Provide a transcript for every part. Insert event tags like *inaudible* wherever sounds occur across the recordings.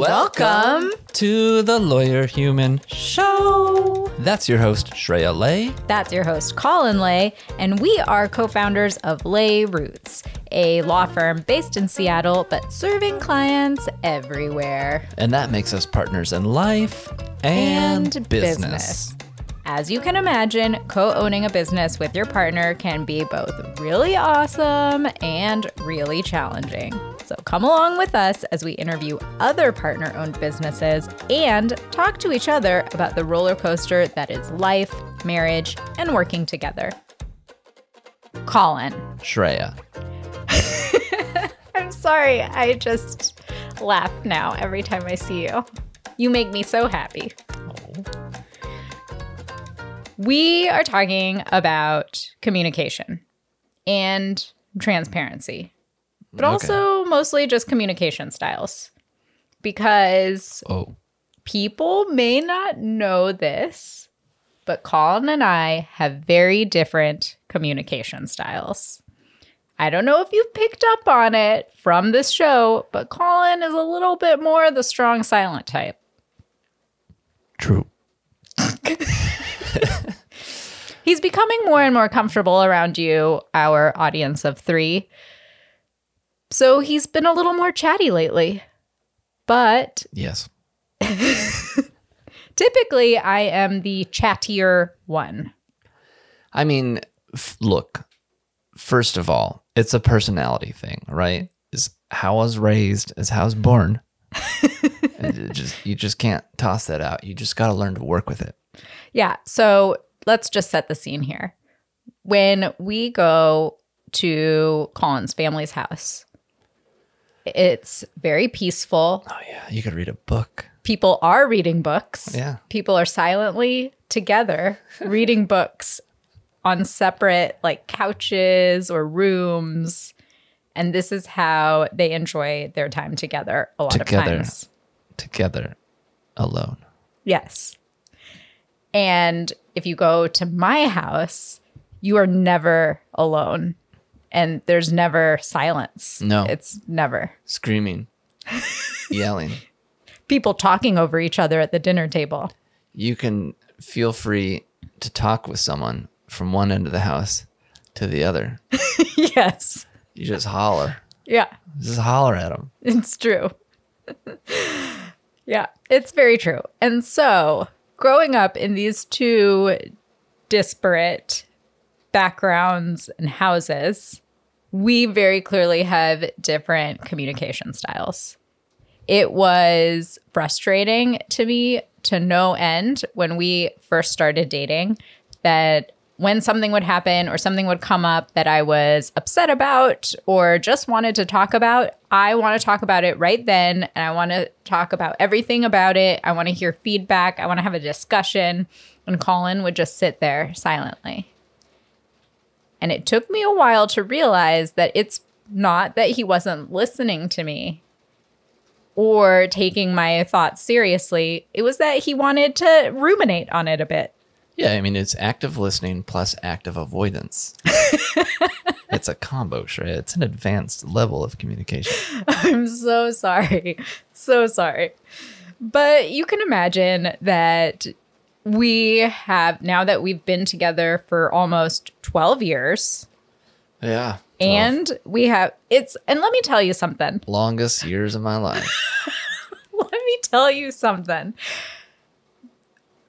Welcome to the Lawyer Human Show. That's your host, Shreya Lay. That's your host, Colin Lay, and we are co founders of Lay Roots, a law firm based in Seattle but serving clients everywhere. And that makes us partners in life and, And business. business. As you can imagine, co owning a business with your partner can be both really awesome and really challenging. So come along with us as we interview other partner owned businesses and talk to each other about the roller coaster that is life, marriage, and working together. Colin, Shreya. *laughs* I'm sorry, I just laugh now every time I see you. You make me so happy. Oh. We are talking about communication and transparency, but Okay. also mostly just communication styles. Because Oh, people may not know this, but Colin and I have very different communication styles. I don't know if you've picked up on it from this show, but Colin is a little bit more the strong silent type. true. *laughs* He's becoming more and more comfortable around you, our audience of three. So he's been a little more chatty lately. But Yes. *laughs* typically, I am the chattier one. I mean, f- look, first of all, it's a personality thing, right? Is how I was raised, is how I was born. *laughs* Just you just can't toss that out. You just got to learn to work with it. Yeah. So let's just set the scene here. When we go to Colin's family's house, it's very peaceful. Oh yeah, you could read a book. People are reading books. Yeah. People are silently together *laughs* reading books on separate like couches or rooms. And this is how they enjoy their time together a lot Together. of times. Together, alone. Yes. And if you go to my house, you are never alone. And there's never silence. No. It's never. Screaming, *laughs* yelling. People talking over each other at the dinner table. you can feel free to talk with someone from one end of the house to the other. *laughs* yes. You just holler. Yeah, Just holler at them. it's true. *laughs* yeah, it's very true. And so, growing up in these two disparate backgrounds and houses, we very clearly have different communication styles. It was frustrating to me to no end when we first started dating that when something would happen or something would come up that I was upset about or just wanted to talk about, I want to talk about it right then. And I want to talk about everything about it. I want to hear feedback. I want to have a discussion. And Colin would just sit there silently. And it took me a while to realize that it's not that he wasn't listening to me or taking my thoughts seriously. It was that he wanted to ruminate on it a bit. Yeah, I mean, it's active listening plus active avoidance. *laughs* it's a combo, sure. It's an advanced level of communication. I'm so sorry. So sorry. But you can imagine that we have, now that we've been together for almost 12 years, Yeah. and we have, it's, and let me tell you something. *laughs* longest years of my life. *laughs* Let me tell you something.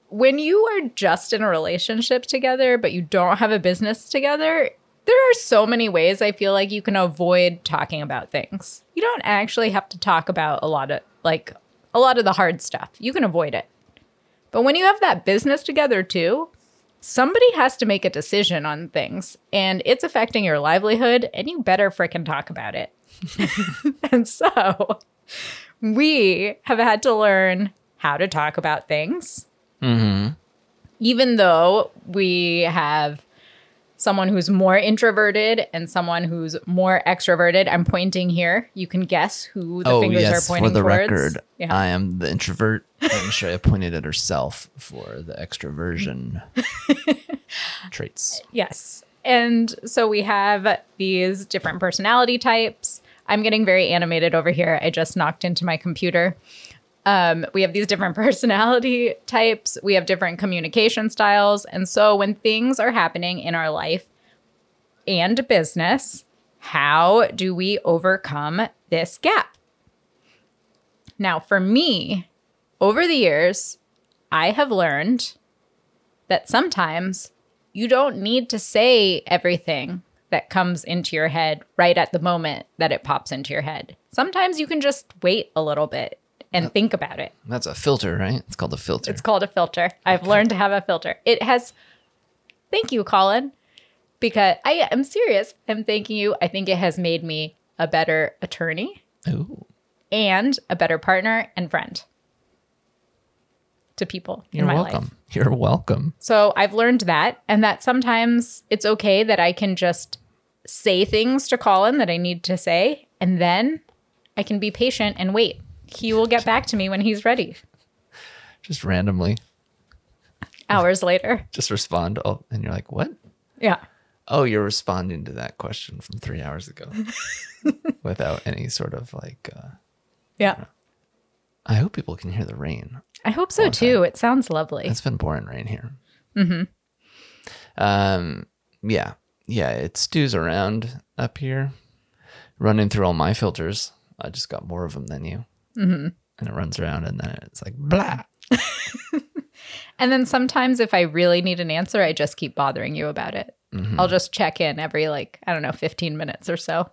When you are just in a relationship together, but you don't have a business together, there are so many ways I feel like you can avoid talking about things. You don't actually have to talk about a lot of, like, a lot of the hard stuff. You can avoid it. But when you have that business together too, somebody has to make a decision on things and it's affecting your livelihood, and you better frickin' talk about it. *laughs* and so we have had to learn how to talk about things. Mm-hmm. Even though we have someone who's more introverted and someone who's more extroverted. I'm pointing here. You can guess who the oh fingers yes, are pointing at. for the towards. record, Yeah. I am the introvert, and Shreya pointed at herself for the extroversion *laughs* traits. Yes. And so we have these different personality types. I'm getting very animated over here. I just knocked into my computer. Um, we have these different *laughs* personality types, we have different communication styles. And so when things are happening in our life and business, how do we overcome this gap? Now, for me, over the years, I have learned that sometimes you don't need to say everything that comes into your head right at the moment that it pops into your head. Sometimes you can just wait a little bit and uh, think about it. That's a filter, right? It's called a filter. It's called a filter. I've learned to have a filter. It has, thank you, Colin, because I am serious. I'm thanking you. I think it has made me a better attorney Ooh, and a better partner and friend to people you're in my welcome. life. You're welcome. So I've learned that, and that sometimes it's okay that I can just say things to Colin that I need to say, and then I can be patient and wait. He will get back to me when he's ready. Just randomly, Hours later. just respond. Oh, and you're like, what? Yeah. Oh, you're responding to that question from three hours ago *laughs* without any sort of like. Uh, Yeah. I hope people can hear the rain. I hope so too. It sounds lovely. It's been pouring rain here. Mm-hmm. Um. Yeah. Yeah. It stews around up here, running through all my filters. I just got more of them than you. Mm-hmm. And it runs around, and then it's like blah. *laughs* And then sometimes if I really need an answer, I just keep bothering you about it. I'll just check in every like, I don't know, 15 minutes or so.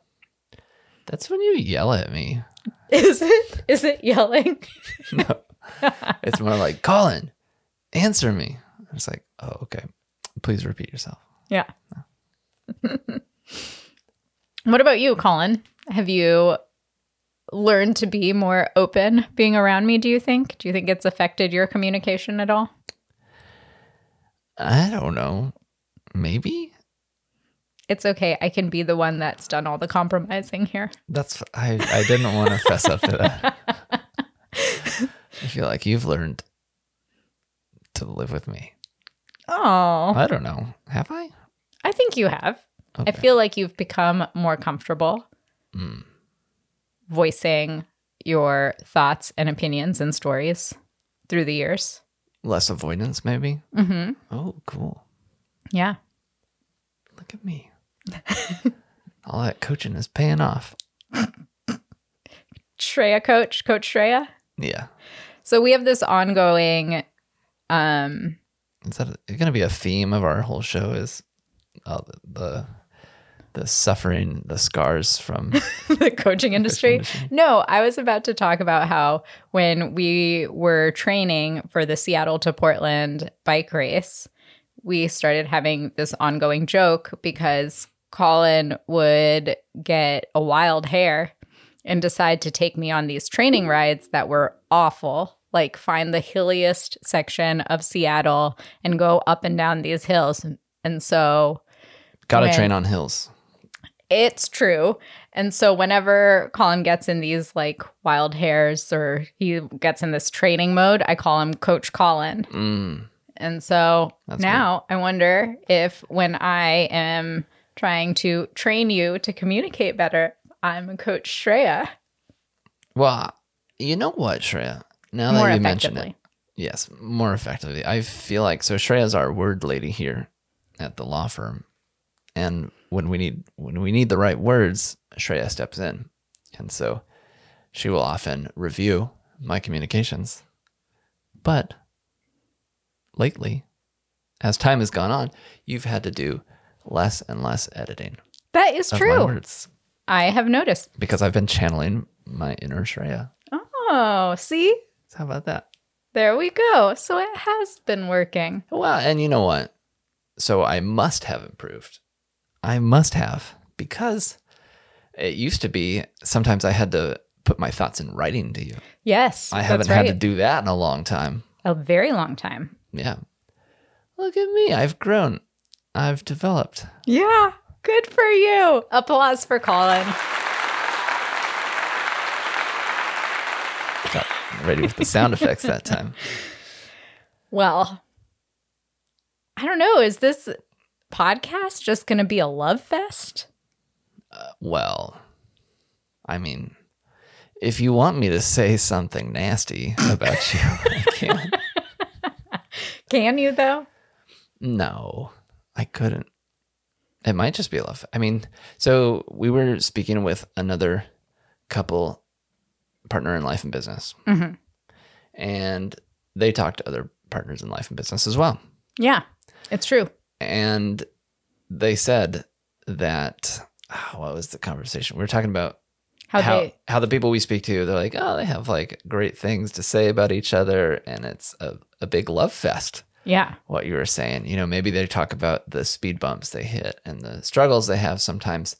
That's when you yell at me. *laughs* Is it? Is it yelling? *laughs* no. It's more like, Colin, answer me. It's like, oh, okay. Please repeat yourself. Yeah. what about you, Colin? Have you learned to be more open being around me, do you think? Do you think it's affected your communication at all? I don't know. Maybe It's okay. I can be the one that's done all the compromising here. that's I. I didn't want to fess up to that. I feel like you've learned to live with me. Oh, I don't know. Have I? I think you have. I feel like you've become more comfortable Mm. Voicing your thoughts and opinions and stories through the years. Less avoidance, maybe. Mm-hmm. Oh, cool. Yeah. Look at me. *laughs* All that coaching is paying off. *laughs* Shreya coach, Coach Shreya. Yeah. So we have this ongoing um Is that going to be a theme of our whole show? Is uh, the, the suffering, the scars from *laughs* the coaching industry. industry. No, I was about to talk about how when we were training for the Seattle to Portland bike race, we started having this ongoing joke because Colin would get a wild hair and decide to take me on these training rides that were awful. Like find the hilliest section of Seattle and go up and down these hills. And so got to When- train on hills. It's true. And so whenever Colin gets in these like wild hairs or he gets in this training mode, I call him Coach Colin. Mm. And so That's now I wonder if when I am trying to train you to communicate better, I'm Coach Shreya Well, you know what, Shreya? Now more that you mention it, yes, more effectively. I feel like so Shreya's our word lady here at the law firm, and when we need when we need the right words, Shreya steps in, and so she will often review my communications. But lately, as time has gone on, you've had to do less and less editing That is true. I have noticed. because I've been channeling my inner Shreya. Oh, see? So how about that? There we go. So it has been working. Well, and you know what? So I must have improved. I must have because it used to be sometimes I had to put my thoughts in writing to you. Yes. I haven't right. had to do that in a long time. a very long time. Yeah. Look at me. I've grown. I've developed. Yeah. Good for you. Applause for Colin. Got ready with the sound effects that time. *laughs* Well, I don't know. Is this podcast just going to be a love fest? Uh, well, I mean, if you want me to say something nasty about you, I *laughs* can. Can you though? No, I couldn't. It might just be a love. I mean, so we were speaking with another couple partner in life and business, mm-hmm. and they talked to other partners in life and business as well. Yeah, it's true. And they said that ah, what was the conversation? We were talking about How, how they how the people we speak to, they're like, oh, they have like great things to say about each other, and it's a, a big love fest. Yeah. What you were saying, you know, maybe they talk about the speed bumps they hit and the struggles they have sometimes,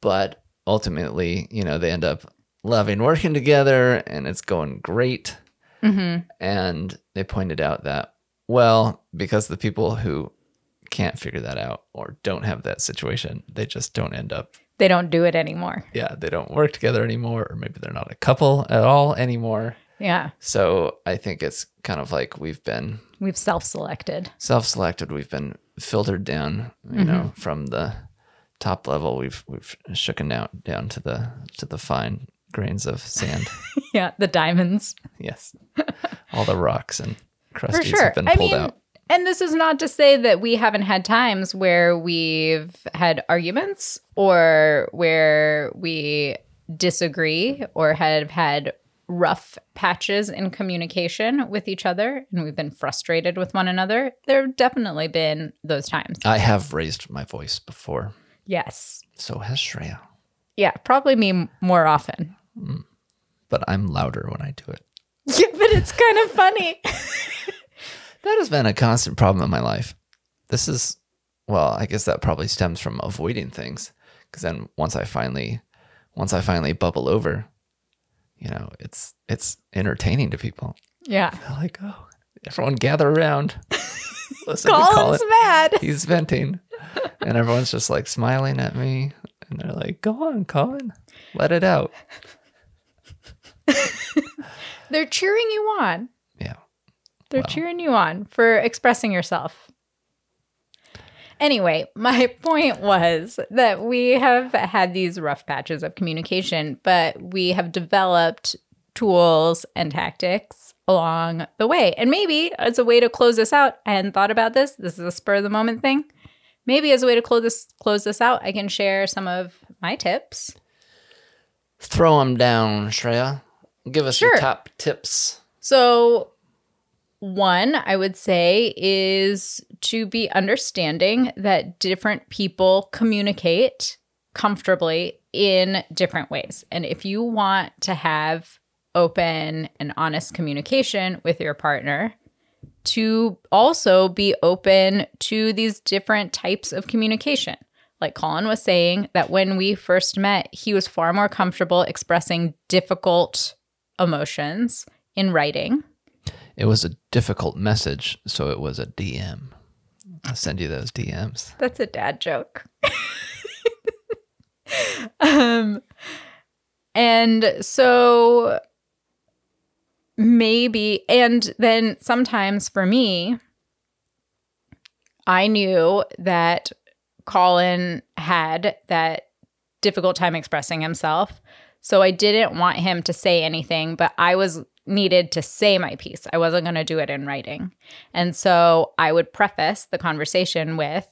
but ultimately, you know, they end up loving working together, and it's going great. Mm-hmm. And they pointed out that, well, because the people who can't figure that out or don't have that situation, they just don't end up, They don't do it anymore. yeah, they don't work together anymore, or maybe they're not a couple at all anymore. Yeah. So I think it's kind of like we've been We've self-selected. self selected, we've been filtered down, you know, mm-hmm. from the top level, we've we've shooken down down to the to the fine grains of sand. *laughs* Yeah, the diamonds. yes. All the rocks and crusties sure. have been I pulled mean, out. And this is not to say that we haven't had times where we've had arguments or where we disagree or have had rough patches in communication with each other and we've been frustrated with one another. There have definitely been those times. I have raised my voice before. Yes. So has Shreya. Yeah, probably me more often. Hmm. But I'm louder when I do it. Yeah, *laughs* but it's kind of funny. *laughs* That has been a constant problem in my life. This is, well, I guess that probably stems from avoiding things. Because then once I finally, once I finally bubble over, you know, it's it's entertaining to people. yeah. They're *laughs* like, oh, everyone gather around. *laughs* Listen Colin's mad. *laughs* He's venting, and everyone's just like smiling at me, and they're like, "Go on, Colin, let it out." They're cheering you on. They're Wow. cheering you on for expressing yourself. Anyway, *laughs* my point was that we have had these rough patches of communication, but we have developed tools and tactics along the way. And maybe as a way to close this out, I hadn't thought about this. This is a spur of the moment thing. Maybe as a way to close this close this out, I can share some of my tips. Throw them down, Shreya. Give us Sure. your top tips. So, one, I would say, is to be understanding that different people communicate comfortably in different ways. And if you want to have open and honest communication with your partner, to also be open to these different types of communication. Like Colin was saying, that when we first met, he was far more comfortable expressing difficult emotions in writing. It was a difficult message, so it was a DM. I'll send you those DMs. That's a dad joke. *laughs* um, and so maybe, and then sometimes for me, I knew that Colin had that difficult time expressing himself. So I didn't want him to say anything, but I was needed to say my piece. I wasn't going to do it in writing. And so I would preface the conversation with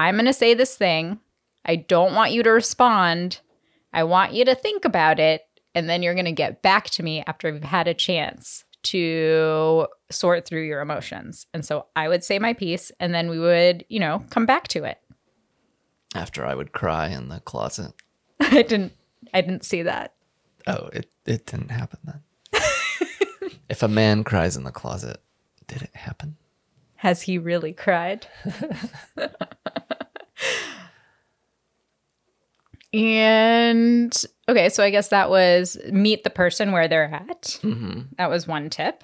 I'm going to say this thing. I don't want you to respond. I want you to think about it. And then you're going to get back to me after you've had a chance to sort through your emotions. And so I would say my piece and then we would, you know, come back to it. After I would cry in the closet. *laughs* I didn't I didn't see that. Oh, it, it didn't happen then. *laughs* if a man cries in the closet, did it happen? Has he really cried? and okay, so I guess that was meet the person where they're at. Mm-hmm. That was one tip.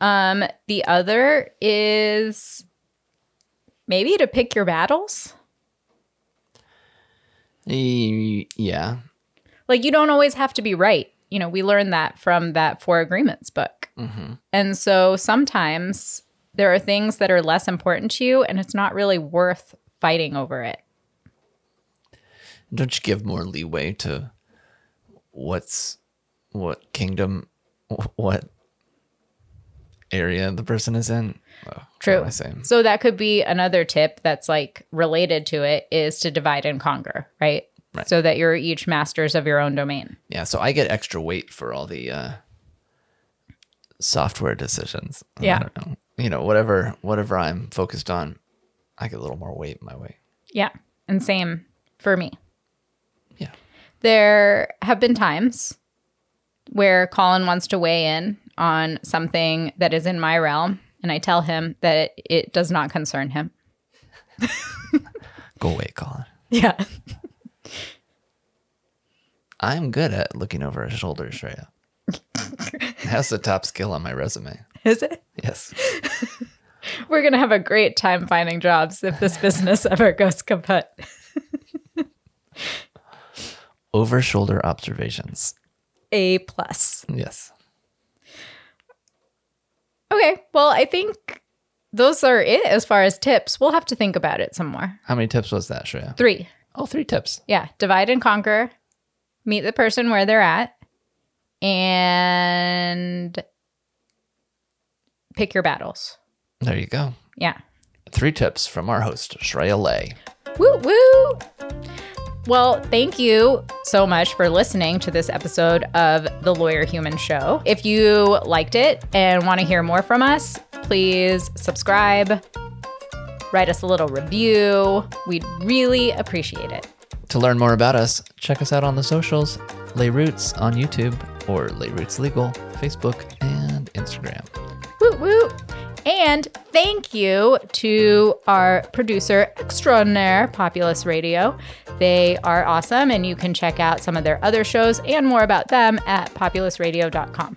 Um, the other is maybe to pick your battles. Yeah. Like you don't always have to be right. You know, we learned that from that Four Agreements book. Mm-hmm. And so sometimes there are things that are less important to you, and it's not really worth fighting over it. Don't you give more leeway to what's what kingdom, what area the person is in. Oh, True. am I saying? So that could be another tip that's like related to it is to divide and conquer, right? Right. So that you're each masters of your own domain. Yeah, so I get extra weight for all the uh, software decisions. I Yeah. don't know. You know, whatever whatever I'm focused on, I get a little more weight my way. Yeah. And same for me. Yeah. There have been times where Colin wants to weigh in on something that is in my realm, and I tell him that it does not concern him. *laughs* Go away, Colin. *laughs* Yeah. I'm good at looking over a shoulder, Shreya. *laughs* That's the top skill on my resume. Is it? Yes. *laughs* We're going to have a great time finding jobs if this business *laughs* ever goes kaput. Over shoulder observations. A plus. Yes. Okay. Well, I think those are it as far as tips. We'll have to think about it some more. How many tips was that, Shreya? Three. Oh, three tips. Yeah. Divide and conquer, meet the person where they're at, and pick your battles. There you go. Yeah. Three tips from our host, Shreya Lay. Woo woo. Well, thank you so much for listening to this episode of The Lawyer Human Show. If you liked it and want to hear more from us, please subscribe, write us a little review. We'd really appreciate it. To learn more about us, check us out on the socials, Lay Roots on YouTube or Lay Roots Legal, Facebook, and Instagram. Woo woo. And thank you to our producer extraordinaire, Populous Radio. They are awesome, and you can check out some of their other shows and more about them at populousradio.com.